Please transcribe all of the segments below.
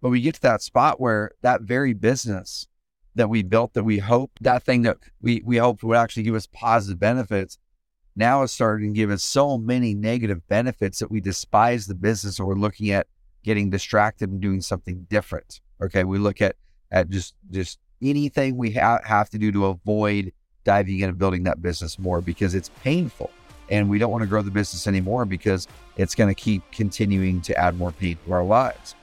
But we get to that spot where that very business that we built, that we hope that thing that we, we hoped would actually give us positive benefits, now is starting to give us so many negative benefits that we despise the business or we're looking at getting distracted and doing something different. Okay. We look at, at just, just anything we ha- have to do to avoid diving in and building that business more because it's painful and we don't want to grow the business anymore because it's going to keep continuing to add more pain to our lives.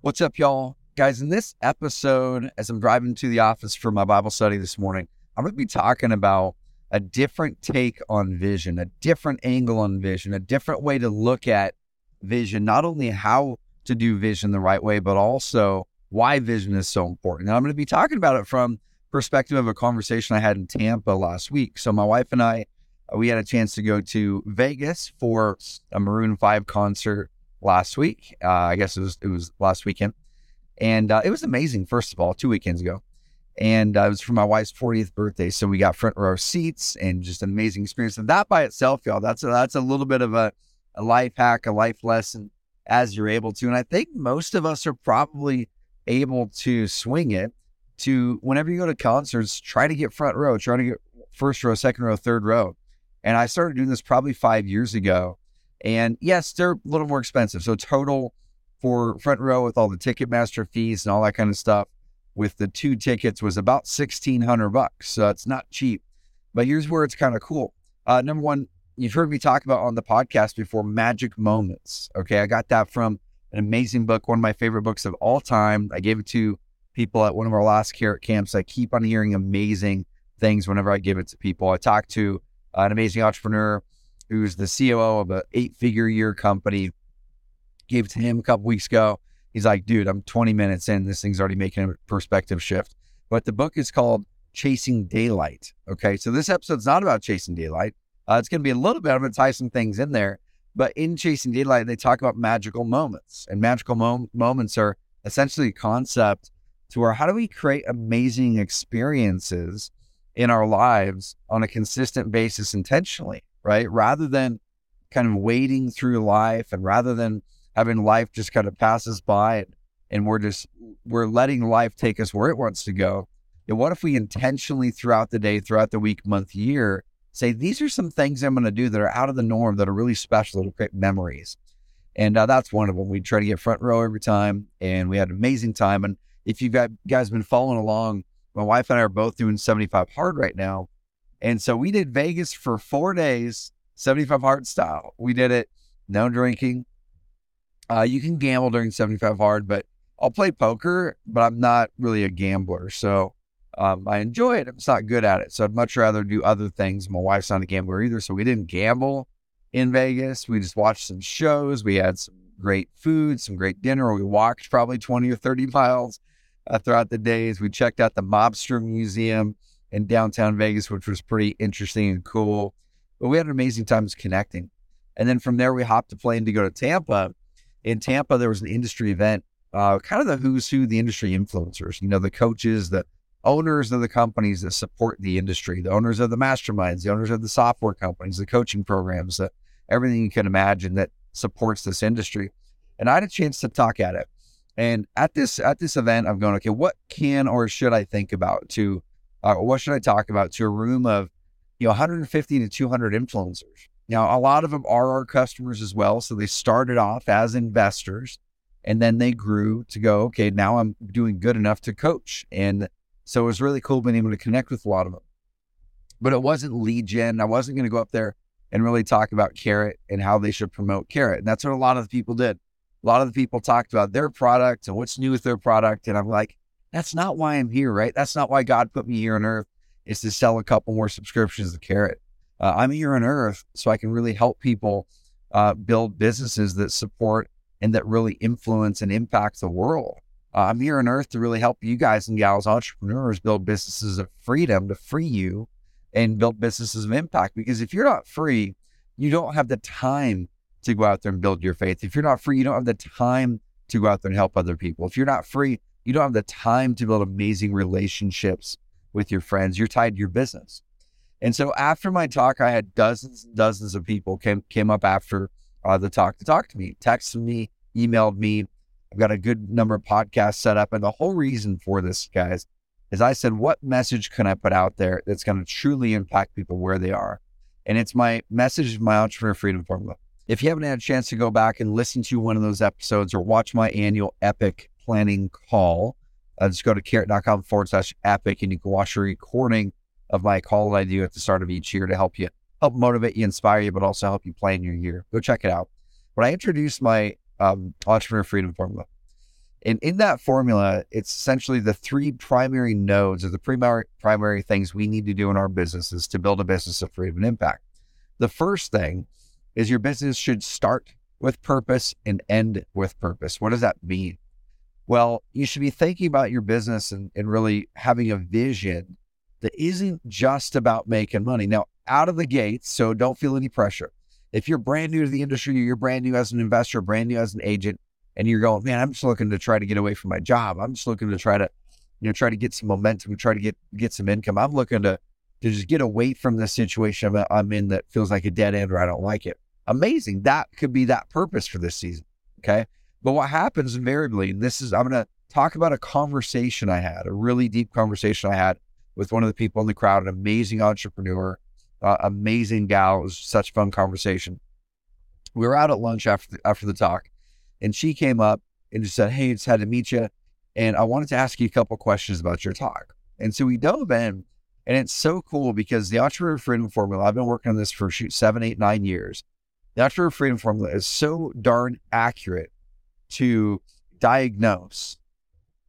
What's up, y'all? Guys, in this episode, as I'm driving to the office for my Bible study this morning, I'm going to be talking about a different take on vision, a different angle on vision, a different way to look at vision, not only how to do vision the right way, but also why vision is so important. And I'm going to be talking about it from perspective of a conversation I had in Tampa last week. So my wife and I, we had a chance to go to Vegas for a Maroon 5 concert last week. Uh, I guess it was it was last weekend, and uh, it was amazing. First of all, two weekends ago, and uh, it was for my wife's 40th birthday, so we got front row seats and just an amazing experience. And that by itself, y'all, that's a, that's a little bit of a, a life hack, a life lesson as you're able to. And I think most of us are probably able to swing it to whenever you go to concerts, try to get front row, try to get first row, second row, third row. And I started doing this probably five years ago. And yes, they're a little more expensive. So total for front row with all the Ticketmaster fees and all that kind of stuff with the two tickets was about 1600 bucks. So it's not cheap. But here's where it's kind of cool. Uh, number one, you've heard me talk about on the podcast before magic moments. Okay. I got that from an amazing book, one of my favorite books of all time. I gave it to people at one of our last carrot camps. I keep on hearing amazing things whenever I give it to people. I talked to an amazing entrepreneur who's the COO of an eight figure year company. Gave it to him a couple weeks ago. He's like, dude, I'm 20 minutes in. This thing's already making a perspective shift. But the book is called Chasing Daylight. Okay. So this episode's not about chasing daylight. Uh, it's going to be a little bit. I'm going to tie some things in there. But in Chasing Daylight, they talk about magical moments. And magical mom- moments are essentially a concept to where how do we create amazing experiences in our lives on a consistent basis intentionally? Right? Rather than kind of wading through life and rather than having life just kind of pass us by and, we're just we're letting life take us where it wants to go. And what if we intentionally throughout the day, throughout the week, month, year, say these are some things I'm going to do that are out of the norm, that are really special, that'll create memories. And uh, that's one of them. We try to get front row every time, and we had an amazing time. And if you guys have been following along, my wife and I are both doing 75 hard right now. And so we did Vegas for four days, 75 hard style. We did it, no drinking. Uh, you can gamble during 75 hard, but I'll play poker, but I'm not really a gambler. So um, I enjoy it. I'm just not good at it. So I'd much rather do other things. My wife's not a gambler either. So we didn't gamble in Vegas. We just watched some shows. We had some great food, some great dinner. We walked probably 20 or 30 miles uh, throughout the days. We checked out the Mobster Museum in downtown Vegas, which was pretty interesting and cool. But we had an amazing time connecting. And then from there, we hopped a plane to go to Tampa. In Tampa, there was an industry event, uh, kind of the who's who, the industry influencers, you know, the coaches, the owners of the companies that support the industry, the owners of the masterminds, the owners of the software companies, the coaching programs, the, everything you can imagine that supports this industry. And I had a chance to talk at it. And at this at this event, I'm going, okay, what can or should I think about to uh, what should I talk about to a room of, you know, 150 to 200 influencers. Now, a lot of them are our customers as well. So they started off as investors and then they grew to go, okay, now I'm doing good enough to coach. And so it was really cool being able to connect with a lot of them. But it wasn't lead gen. I wasn't going to go up there and really talk about Carrot and how they should promote Carrot. And that's what a lot of the people did. A lot of the people talked about their product and what's new with their product. And I'm like, that's not why I'm here, right? That's not why God put me here on earth is to sell a couple more subscriptions to Carrot. Uh, I'm here on earth so I can really help people uh, build businesses that support and that really influence and impact the world. Uh, I'm here on earth to really help you guys and gals, entrepreneurs, build businesses of freedom to free you and build businesses of impact. Because if you're not free, you don't have the time to go out there and build your faith. If you're not free, you don't have the time to go out there and help other people. If you're not free, you don't have the time to build amazing relationships with your friends. You're tied to your business. And so after my talk, I had dozens and dozens of people came came up after uh, the talk to talk to me, texted me, emailed me. I've got a good number of podcasts set up. And the whole reason for this, guys, is I said, what message can I put out there that's going to truly impact people where they are? And it's my message, my entrepreneur freedom formula. If you haven't had a chance to go back and listen to one of those episodes or watch my annual epic planning call, uh, just go to carrot.com forward slash epic and you can watch a recording of my call that I do at the start of each year to help you, help motivate you, inspire you, but also help you plan your year. Go check it out. When I introduced my um, entrepreneur freedom formula, and in that formula, it's essentially the three primary nodes or the primary primary things we need to do in our businesses to build a business of freedom and impact. The first thing is your business should start with purpose and end with purpose. What does that mean? Well, you should be thinking about your business and, and really having a vision that isn't just about making money. Now, out of the gates, so don't feel any pressure. If you're brand new to the industry, you're brand new as an investor, brand new as an agent, and you're going, man, I'm just looking to try to get away from my job. I'm just looking to try to, you know, try to get some momentum, try to get get some income. I'm looking to to just get away from the situation I'm in that feels like a dead end or I don't like it. Amazing. That could be that purpose for this season. Okay. But what happens invariably, and this is, I'm going to talk about a conversation I had, a really deep conversation I had with one of the people in the crowd, an amazing entrepreneur, uh, amazing gal. It was such fun conversation. We were out at lunch after the, after the talk, and she came up and just said, Hey, just had to meet you. And I wanted to ask you a couple questions about your talk. And so we dove in, and it's so cool because the Entrepreneur Freedom Formula, I've been working on this for shoot seven, eight, nine years. The Entrepreneur Freedom Formula is so darn accurate to diagnose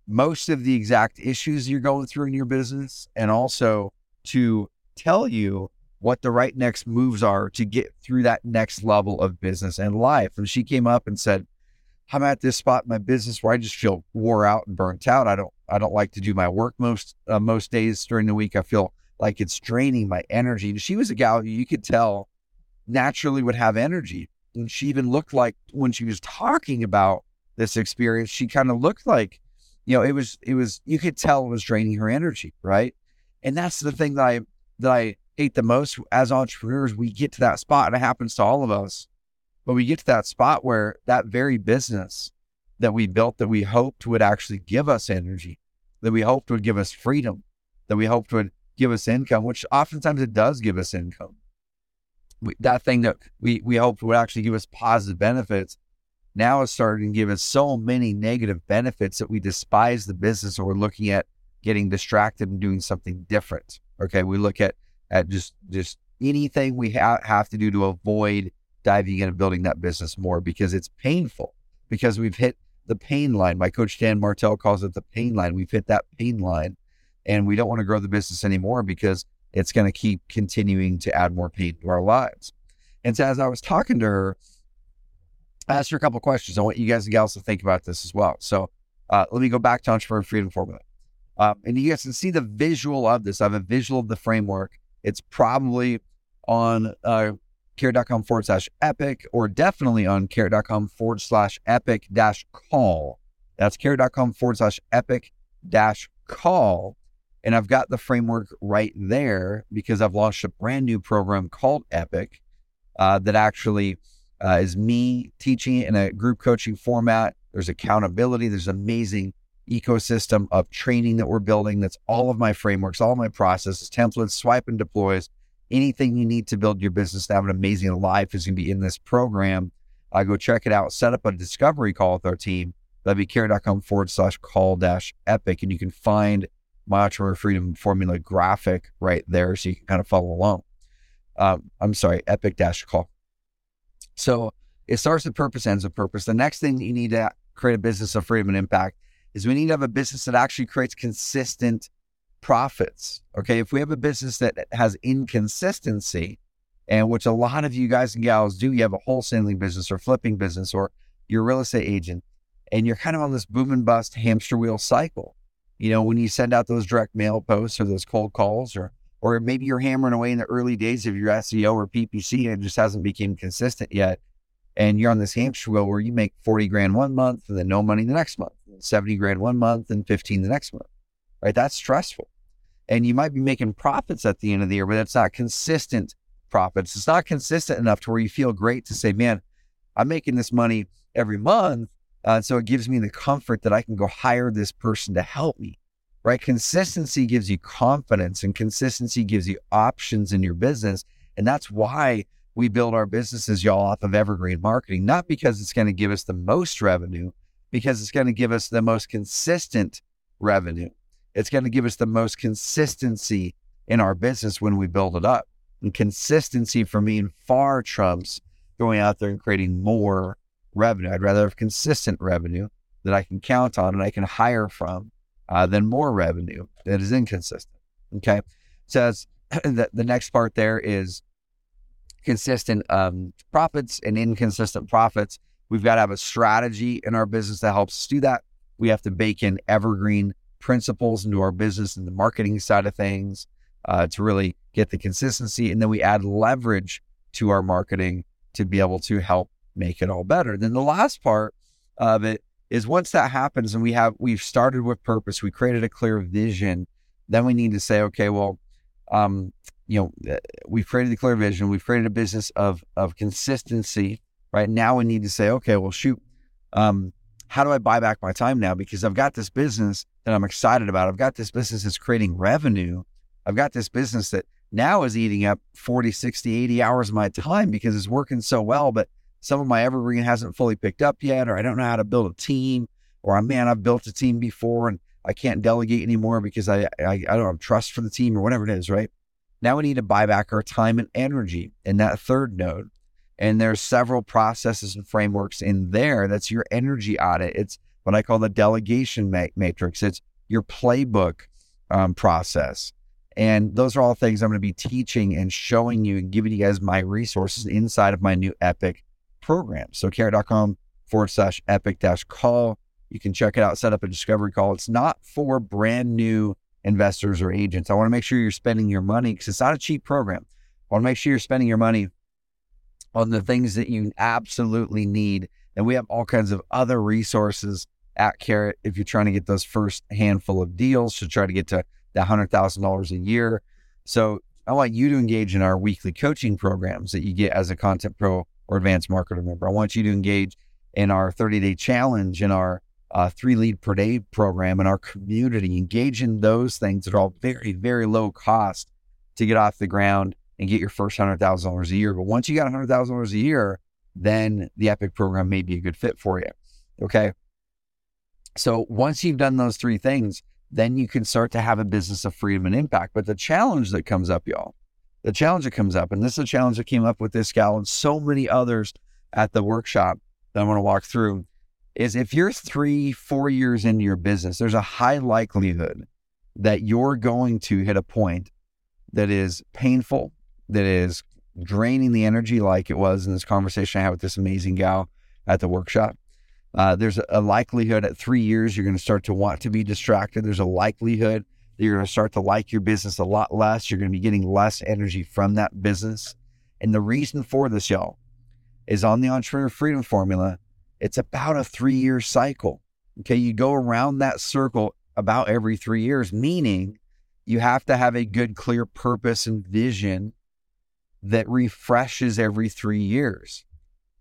most of the exact issues you're going through in your business and also to tell you what the right next moves are to get through that next level of business and life. And she came up and said, I'm at this spot in my business where I just feel wore out and burnt out. I don't I don't like to do my work most uh, most days during the week. I feel like it's draining my energy. And she was a gal you could tell naturally would have energy. And she even looked like when she was talking about this experience, she kind of looked like, you know, it was it was you could tell it was draining her energy, right? And that's the thing that I that I hate the most as entrepreneurs. We get to that spot, and it happens to all of us but we get to that spot where that very business that we built that we hoped would actually give us energy, that we hoped would give us freedom, that we hoped would give us income, which oftentimes it does give us income. We, that thing that we, we hoped would actually give us positive benefits now is starting to give us so many negative benefits that we despise the business or we're looking at getting distracted and doing something different. Okay. We look at, at just, just anything we ha- have to do to avoid diving in and building that business more because it's painful because we've hit the pain line. My coach Dan Martell calls it the pain line. We've hit that pain line and we don't want to grow the business anymore because it's going to keep continuing to add more pain to our lives. And so as I was talking to her, Asked her a couple questions. I want you guys and gals to think about this as well. So uh, let me go back to Entrepreneur Freedom Formula. Um, and you guys can see the visual of this. I have a visual of the framework. It's probably on uh, carrot.com forward slash epic, or definitely on carrot.com forward slash epic dash call. That's carrot.com forward slash epic dash call. And I've got the framework right there because I've launched a brand new program called Epic uh, that actually uh, is me teaching in a group coaching format. There's accountability, there's amazing ecosystem of training that we're building. That's all of my frameworks, all my processes, templates, swipe and deploys anything you need to build your business to have an amazing life is going to be in this program. Uh, go check it out. Set up a discovery call with our team. That'd forward slash call dash epic. And you can find my Entrepreneur Freedom Formula graphic right there so you can kind of follow along. Um, I'm sorry, epic dash call. So it starts with purpose, ends with purpose. The next thing you need to create a business of freedom and impact is we need to have a business that actually creates consistent profits. Okay. If we have a business that has inconsistency, and which a lot of you guys and gals do, you have a wholesaling business or flipping business or you're a real estate agent, and you're kind of on this boom and bust hamster wheel cycle. You know, when you send out those direct mail posts or those cold calls, or or maybe you're hammering away in the early days of your SEO or PPC and it just hasn't become consistent yet. And you're on this hamster wheel where you make 40 grand one month and then no money the next month, 70 grand one month and 15 the next month right? That's stressful. and you might be making profits at the end of the year, but it's not consistent profits. It's not consistent enough to where you feel great to say, man, I'm making this money every month. Uh, so it gives me the comfort that I can go hire this person to help me, right? Consistency gives you confidence and consistency gives you options in your business. And that's why we build our businesses, y'all, off of evergreen marketing, not because it's going to give us the most revenue, because it's going to give us the most consistent revenue. It's going to give us the most consistency in our business when we build it up. And consistency for me and far trumps going out there and creating more revenue. I'd rather have consistent revenue that I can count on and I can hire from uh, than more revenue that is inconsistent. Okay. Says that the next part there is consistent um, profits and inconsistent profits. We've got to have a strategy in our business that helps us do that. We have to bake in evergreen principles into our business and the marketing side of things uh, to really get the consistency. And then we add leverage to our marketing to be able to help make it all better. Then the last part of it is once that happens and we have we've started with purpose, we created a clear vision, then we need to say, okay, well, um, you know, uh, we've created a clear vision, we've created a business of of consistency. Right now, we need to say, okay, well, shoot, um, how do I buy back my time now? Because I've got this business that I'm excited about. I've got this business that's creating revenue. I've got this business that now is eating up 40, 60, 80 hours of my time because it's working so well. But some of my evergreen hasn't fully picked up yet, or I don't know how to build a team, or I'm man, I've built a team before and I can't delegate anymore because I, I, I don't have trust for the team or whatever it is, right? Now we need to buy back our time and energy in that third node. And there's several processes and frameworks in there. That's your energy audit. It's what I call the delegation ma- matrix. It's your playbook um, process. And those are all things I'm going to be teaching and showing you and giving you guys my resources inside of my new Epic program. So carrot.com forward slash epic dash call. You can check it out, set up a discovery call. It's not for brand new investors or agents. I want to make sure you're spending your money because it's not a cheap program. I want to make sure you're spending your money on the things that you absolutely need. And we have all kinds of other resources at Carrot if you're trying to get those first handful of deals to try to get to that $100,000 a year. So I want you to engage in our weekly coaching programs that you get as a Content Pro or Advanced Marketer member. I want you to engage in our 30 day challenge, in our uh, three lead per day program, in our community. Engage in those things that are all very, very low cost to get off the ground and get your first $100,000 a year. But once you got $100,000 a year, then the Epic program may be a good fit for you. Okay. So once you've done those three things, then you can start to have a business of freedom and impact. But the challenge that comes up, y'all, the challenge that comes up, and this is a challenge that came up with this gal and so many others at the workshop that I want to walk through, is if you're three, four years into your business, there's a high likelihood that you're going to hit a point that is painful, that is draining the energy, like it was in this conversation I had with this amazing gal at the workshop. Uh, there's a likelihood at three years you're going to start to want to be distracted. There's a likelihood you're going to start to like your business a lot less. You're going to be getting less energy from that business. And the reason for this, y'all, is on the Entrepreneur Freedom Formula. It's about a three year cycle. Okay. You go around that circle about every three years, meaning you have to have a good, clear purpose and vision that refreshes every three years.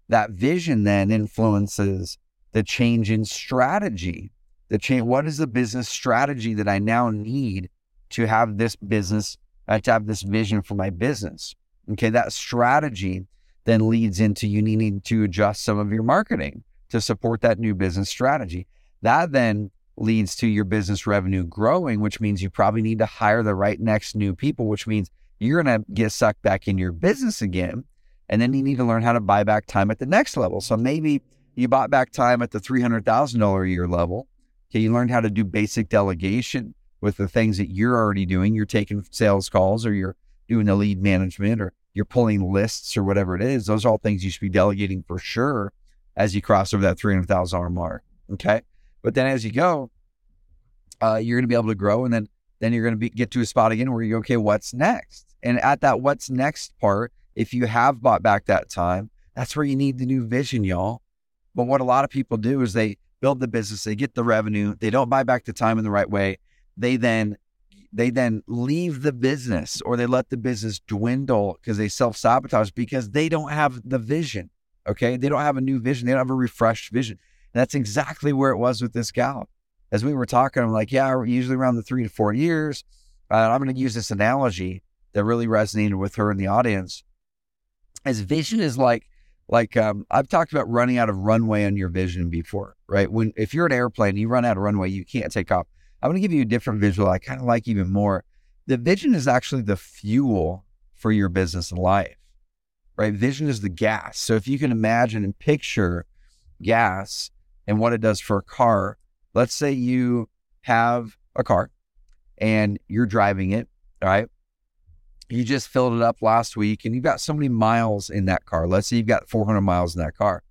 That vision then influences the change in strategy. The change. What is the business strategy that I now need to have this business, uh, to have this vision for my business? Okay, that strategy then leads into you needing to adjust some of your marketing to support that new business strategy. That then leads to your business revenue growing, which means you probably need to hire the right next new people, which means you're going to get sucked back in your business again. And then you need to learn how to buy back time at the next level. So maybe you bought back time at the $300,000 a year level. Okay, you learned how to do basic delegation with the things that you're already doing. You're taking sales calls or you're doing the lead management or you're pulling lists or whatever it is. Those are all things you should be delegating for sure as you cross over that $300,000 mark. Okay. But then as you go, uh, you're going to be able to grow and then, then you're going to be, get to a spot again where you go, okay, what's next? And at that what's next part, if you have bought back that time, that's where you need the new vision, y'all. But what a lot of people do is they build the business, they get the revenue, they don't buy back the time in the right way. They then they then leave the business or they let the business dwindle because they self sabotage because they don't have the vision. Okay. They don't have a new vision. They don't have a refreshed vision. That's exactly where it was with this gal. As we were talking, I'm like, yeah, usually around the three to four years. Uh, I'm going to use this analogy that really resonated with her in the audience. As vision is like, like um, I've talked about running out of runway on your vision before, right? When if you're an airplane, you run out of runway, you can't take off. I'm going to give you a different visual I kind of like even more. The vision is actually the fuel for your business and life, right? Vision is the gas. So if you can imagine and picture gas and what it does for a car, let's say you have a car and you're driving it, right? You just filled it up last week and you've got so many miles in that car. Let's say you've got 400 miles in that car.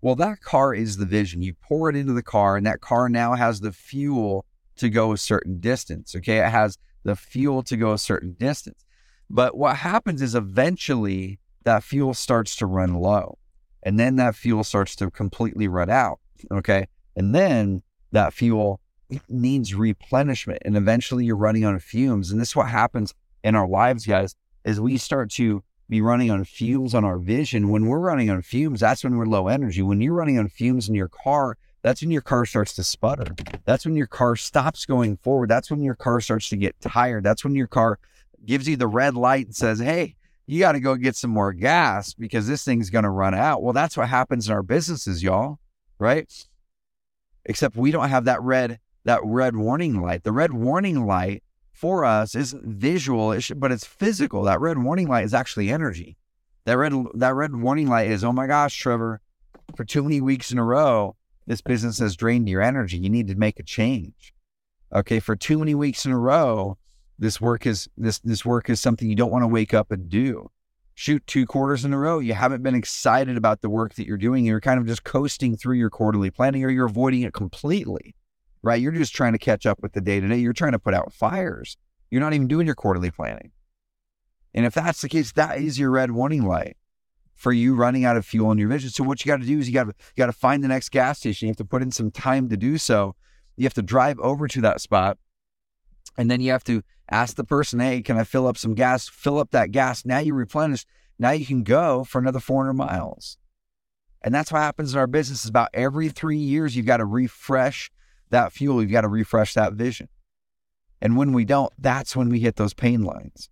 Well, that car is the vision. You pour it into the car, and that car now has the fuel to go a certain distance. Okay. It has the fuel to go a certain distance. But what happens is eventually that fuel starts to run low. And then that fuel starts to completely run out. Okay. And then that fuel needs replenishment. And eventually you're running on fumes. And this is what happens in our lives, guys, is we start to be running on fumes on our vision. When we're running on fumes, that's when we're low energy. When you're running on fumes in your car, that's when your car starts to sputter. That's when your car stops going forward. That's when your car starts to get tired. That's when your car gives you the red light and says, Hey, you got to go get some more gas because this thing's going to run out. Well, that's what happens in our businesses, y'all, right? Except we don't have that red that red warning light. The red warning light for us isn't visual, but it's physical. That red warning light is actually energy. That red that red warning light is, oh my gosh, Trevor, for too many weeks in a row, this business has drained your energy. You need to make a change. Okay, for too many weeks in a row, this work is this this work is something you don't want to wake up and do. Shoot two quarters in a row. You haven't been excited about the work that you're doing. You're kind of just coasting through your quarterly planning or you're avoiding it completely. Right? You're just trying to catch up with the day to day. You're trying to put out fires. You're not even doing your quarterly planning. And if that's the case, that is your red warning light for you running out of fuel in your vision. So what you got to do is you got to you got to find the next gas station. You have to put in some time to do so. You have to drive over to that spot, and then you have to ask the person, "Hey, can I fill up some gas?" Fill up that gas. Now you replenish. Now you can go for another 400 miles. And that's what happens in our business. Is about every three years you've got to refresh that fuel. You've got to refresh that vision. And when we don't, that's when we hit those pain lines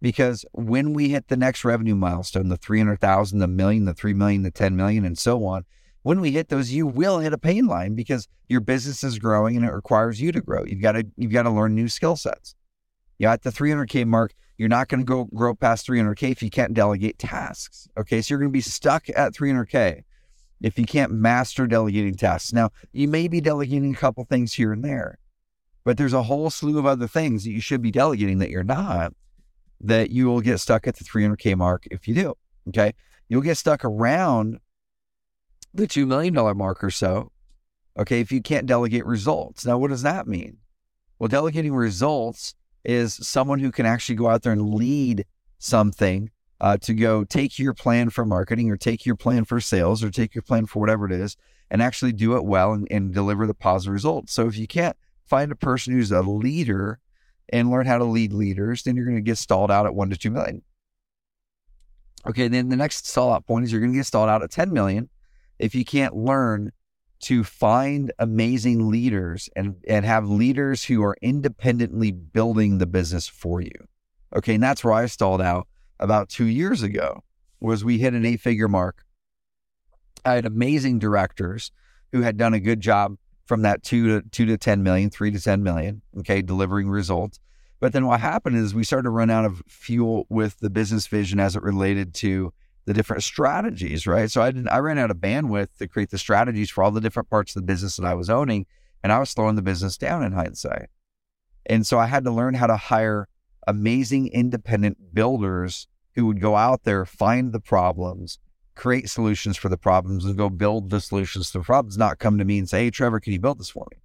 because when we hit the next revenue milestone, the 300,000, the million, the 3 million, the 10 million, and so on, when we hit those, you will hit a pain line because your business is growing and it requires you to grow. You've got to, you've got to learn new skill sets. Yeah, at the 300K mark, you're not going to go grow past 300K if you can't delegate tasks. Okay. So you're going to be stuck at 300K if you can't master delegating tasks. Now, you may be delegating a couple things here and there, but there's a whole slew of other things that you should be delegating that you're not that you will get stuck at the 300K mark if you do. Okay. You'll get stuck around the $2 million mark or so. Okay. If you can't delegate results. Now, what does that mean? Well, delegating results is someone who can actually go out there and lead something uh, to go take your plan for marketing or take your plan for sales or take your plan for whatever it is and actually do it well and, and deliver the positive results. So if you can't find a person who's a leader and learn how to lead leaders, then you're going to get stalled out at one to two million. Okay, then the next stall out point is you're going to get stalled out at 10 million if you can't learn to find amazing leaders and, and have leaders who are independently building the business for you. Okay, and that's where I stalled out about two years ago was we hit an eight figure mark. I had amazing directors who had done a good job from that two to two to 10 million, three to 10 million, okay, delivering results. But then what happened is we started to run out of fuel with the business vision as it related to the different strategies, right? So I didn't, I ran out of bandwidth to create the strategies for all the different parts of the business that I was owning. And I was slowing the business down in hindsight. And so I had to learn how to hire amazing independent builders who would go out there, find the problems, create solutions for the problems and go build the solutions to the problems, not come to me and say, Hey, Trevor, can you build this for me?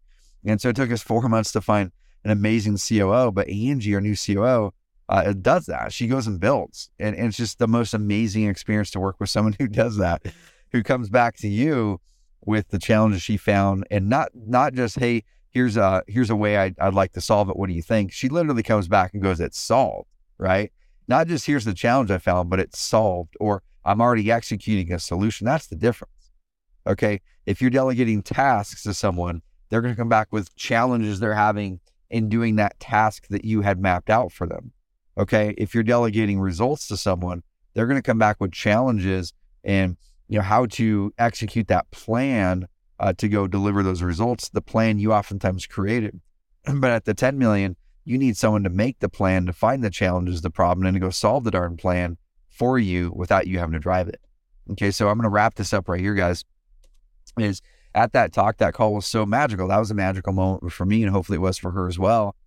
And so it took us four months to find an amazing COO, but Angie, our new COO, uh, does that. She goes and builds. And, and, it's just the most amazing experience to work with someone who does that, who comes back to you with the challenges she found and not, not just, Hey, here's a here's a way I'd, I'd like to solve it. What do you think? She literally comes back and goes, it's solved, right? Not just here's the challenge I found, but it's solved, or I'm already executing a solution. That's the difference. Okay. If you're delegating tasks to someone, they're going to come back with challenges they're having in doing that task that you had mapped out for them. Okay. If you're delegating results to someone, they're going to come back with challenges and you know how to execute that plan uh, to go deliver those results. The plan you oftentimes created, but at the 10 million, you need someone to make the plan to find the challenges, the problem, and to go solve the darn plan for you without you having to drive it. Okay, so I'm going to wrap this up right here, guys. Is at that talk, that call was so magical. That was a magical moment for me, and hopefully it was for her as well.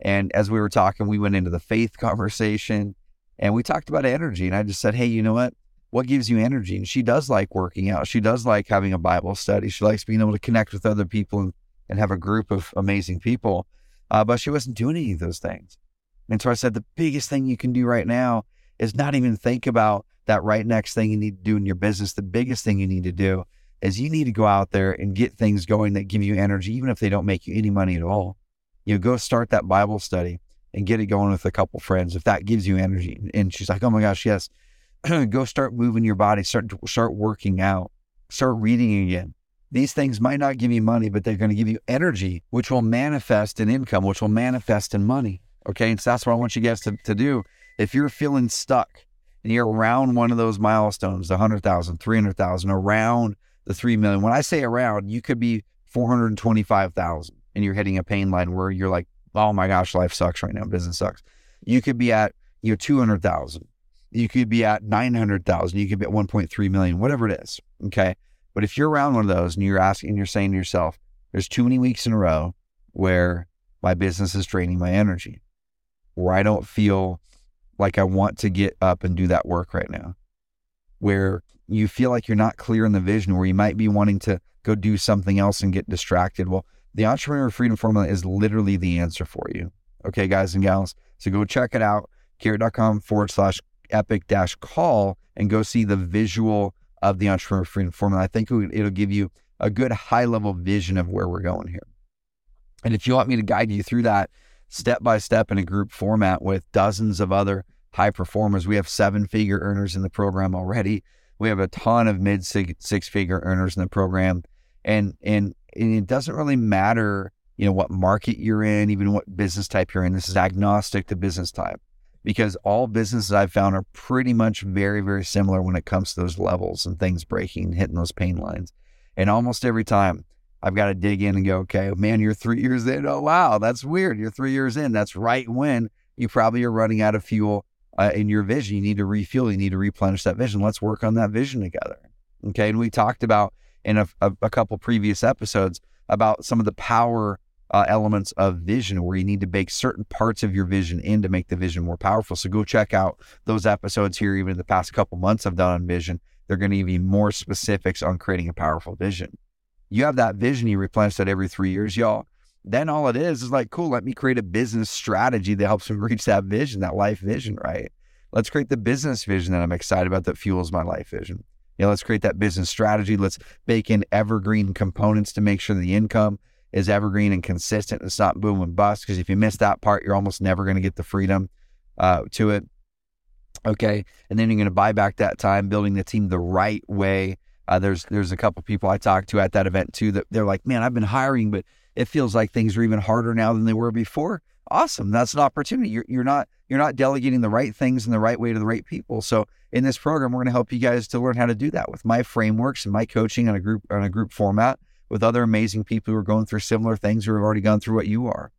And as we were talking, we went into the faith conversation and we talked about energy. And I just said, Hey, you know what? What gives you energy? And she does like working out. She does like having a Bible study. She likes being able to connect with other people and, and have a group of amazing people. Uh, but she wasn't doing any of those things. And so I said, the biggest thing you can do right now is not even think about that right next thing you need to do in your business. The biggest thing you need to do is you need to go out there and get things going that give you energy, even if they don't make you any money at all. You know, go start that Bible study and get it going with a couple friends if that gives you energy. And she's like, oh my gosh, yes. go start moving your body, start start working out, start reading again. These things might not give you money, but they're going to give you energy, which will manifest in income, which will manifest in money. Okay. And so that's what I want you guys to, to do. If you're feeling stuck and you're around one of those milestones, the 100,000, 300,000, around the 3 million. When I say around, you could be 425,000 and you're hitting a pain line where you're like, oh my gosh, life sucks right now. Business sucks. You could be at, you know, 200,000. You could be at 900,000. You could be at 1.3 million, whatever it is. Okay. But if you're around one of those and you're asking, and you're saying to yourself, there's too many weeks in a row where my business is draining my energy, where I don't feel like I want to get up and do that work right now, where you feel like you're not clear in the vision, where you might be wanting to go do something else and get distracted. Well, the Entrepreneur Freedom Formula is literally the answer for you. Okay, guys and gals. So go check it out, carrot.com forward slash epic dash call and go see the visual of the Entrepreneur Freedom Formula. I think it'll give you a good high level vision of where we're going here. And if you want me to guide you through that step by step in a group format with dozens of other high performers, we have seven figure earners in the program already. We have a ton of mid six figure earners in the program, and and and it doesn't really matter, you know, what market you're in, even what business type you're in. This is agnostic to business type because all businesses I've found are pretty much very very similar when it comes to those levels and things breaking, hitting those pain lines. And almost every time I've got to dig in and go, okay, man, you're three years in. Oh wow, that's weird. You're three years in. That's right when you probably are running out of fuel uh, in your vision. You need to refuel, you need to replenish that vision. Let's work on that vision together. Okay. And we talked about in a, a, a couple previous episodes about some of the power uh, elements of vision where you need to bake certain parts of your vision in to make the vision more powerful. So go check out those episodes here, even in the past couple months I've done on vision. They're going to give you more specifics on creating a powerful vision. You have that vision, you replenish that every three years, y'all then all it is is like, cool, let me create a business strategy that helps me reach that vision, that life vision, right? Let's create the business vision that I'm excited about that fuels my life vision. You let's create that business strategy. Let's bake in evergreen components to make sure the income is evergreen and consistent. It's not boom and bust because if you miss that part, you're almost never going to get the freedom uh, to it. Okay, and then you're going to buy back that time, building the team the right way. Uh, there's there's a couple people I talked to at that event too that they're like, man, I've been hiring, but it feels like things are even harder now than they were before. Awesome. That's an opportunity. You're, you're not you're not delegating the right things in the right way to the right people. So in this program, we're going to help you guys to learn how to do that with my frameworks and my coaching on a group on a group format with other amazing people who are going through similar things or have already gone through what you are.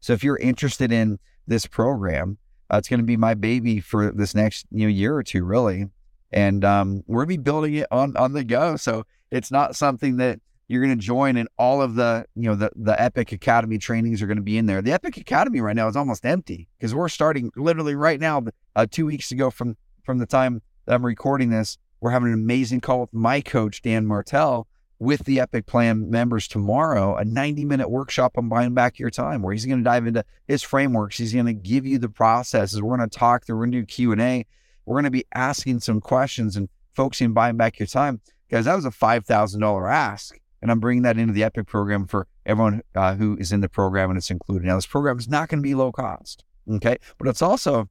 So if you're interested in this program, uh, it's going to be my baby for this next you know year or two, really. And um, we're going to be building it on on the go. So it's not something that you're going to join and all of the you know the the epic academy trainings are going to be in there the epic academy right now is almost empty because we're starting literally right now uh, two weeks ago from from the time that i'm recording this we're having an amazing call with my coach dan martell with the epic plan members tomorrow a 90 minute workshop on buying back your time where he's going to dive into his frameworks. He's going to give you the processes. We're going to talk through we're going to do q&a we're going to be asking some questions and focusing on buying back your time. Guys, that was a $5000 ask and I'm bringing that into the Epic program for everyone uh, who is in the program and it's included. Now, this program is not going to be low cost, okay, but it's also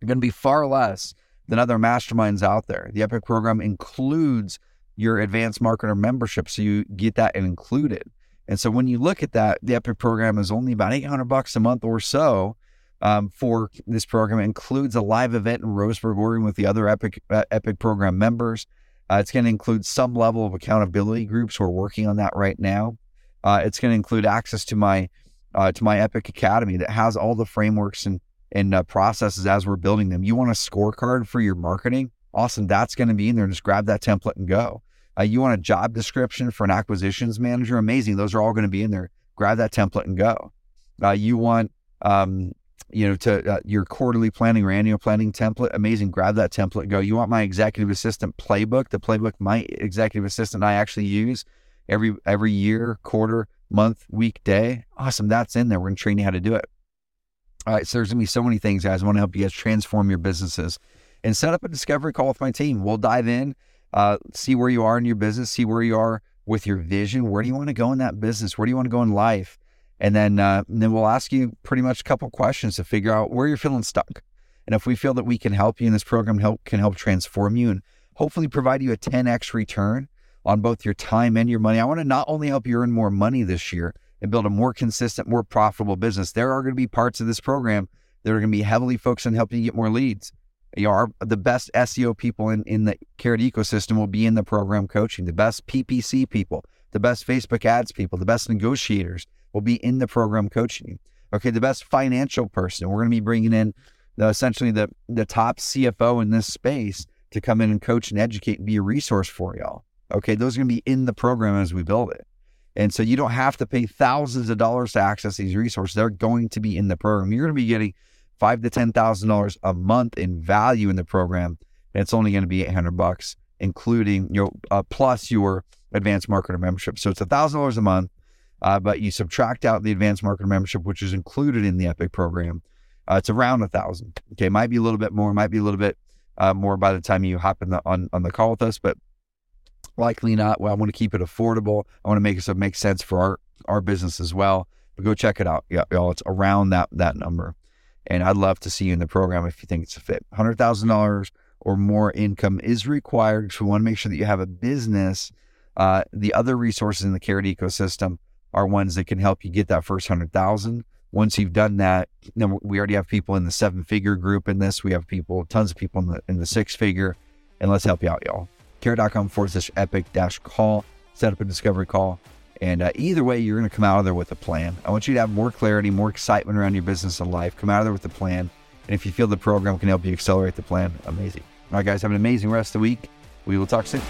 going to be far less than other masterminds out there. The Epic program includes your advanced marketer membership, so you get that included. And so when you look at that, the Epic program is only about 800 bucks a month or so um, for this program. It includes a live event in Roseburg, Oregon with the other Epic uh, Epic program members. Uh, it's going to include some level of accountability groups. We're working on that right now. Uh, it's going to include access to my uh, to my Epic Academy that has all the frameworks and and uh, processes as we're building them. You want a scorecard for your marketing? Awesome, that's going to be in there. Just grab that template and go. Uh, you want a job description for an acquisitions manager? Amazing. Those are all going to be in there. Grab that template and go. Uh, you want um, you know, to uh, your quarterly planning or annual planning template. Amazing. Grab that template. Go. You want my executive assistant playbook? The playbook my executive assistant I actually use every every year, quarter, month, week, day. Awesome. That's in there. We're gonna train you how to do it. All right. So there's gonna be so many things, guys. I want to help you guys transform your businesses and set up a discovery call with my team. We'll dive in, uh, see where you are in your business, see where you are with your vision. Where do you want to go in that business? Where do you want to go in life? And then, uh, and then we'll ask you pretty much a couple questions to figure out where you're feeling stuck. And if we feel that we can help you in this program, help can help transform you and hopefully provide you a 10x return on both your time and your money. I want to not only help you earn more money this year and build a more consistent, more profitable business. There are going to be parts of this program that are going to be heavily focused on helping you get more leads. You know, our, the best SEO people in, in the Carrot ecosystem will be in the program coaching, the best PPC people, the best Facebook ads people, the best negotiators, will be in the program coaching. Okay, the best financial person. We're going to be bringing in the, essentially the the top CFO in this space to come in and coach and educate and be a resource for y'all. Okay, those are going to be in the program as we build it. And so you don't have to pay thousands of dollars to access these resources. They're going to be in the program. You're going to be getting five to ten thousand dollars a month in value in the program. And it's only going to be eight hundred bucks, including your uh, plus your advanced marketer membership. So it's a thousand dollars a month uh, but you subtract out the advanced marketer membership, which is included in the Epic program. Uh, it's around a thousand. Okay, might be a little bit more, might be a little bit uh, more by the time you hop in the, on on the call with us, but likely not. Well, I want to keep it affordable. I want to make it so it makes sense for our our business as well. But go check it out, yeah, y'all. It's around that that number, and I'd love to see you in the program if you think it's a fit. Hundred thousand dollars or more income is required. So we want to make sure that you have a business. Uh, the other resources in the Carrot ecosystem are ones that can help you get that first hundred thousand. Once you've done that, we already have people in the seven figure group in this. We have people, tons of people in the in the six figure, and let's help you out, y'all. Carrot.com forward slash epic dash call. Set up a discovery call. And uh, either way, you're going to come out of there with a plan. I want you to have more clarity, more excitement around your business and life. Come out of there with a plan. And if you feel the program can help you accelerate the plan, amazing. All right, guys, have an amazing rest of the week. We will talk soon.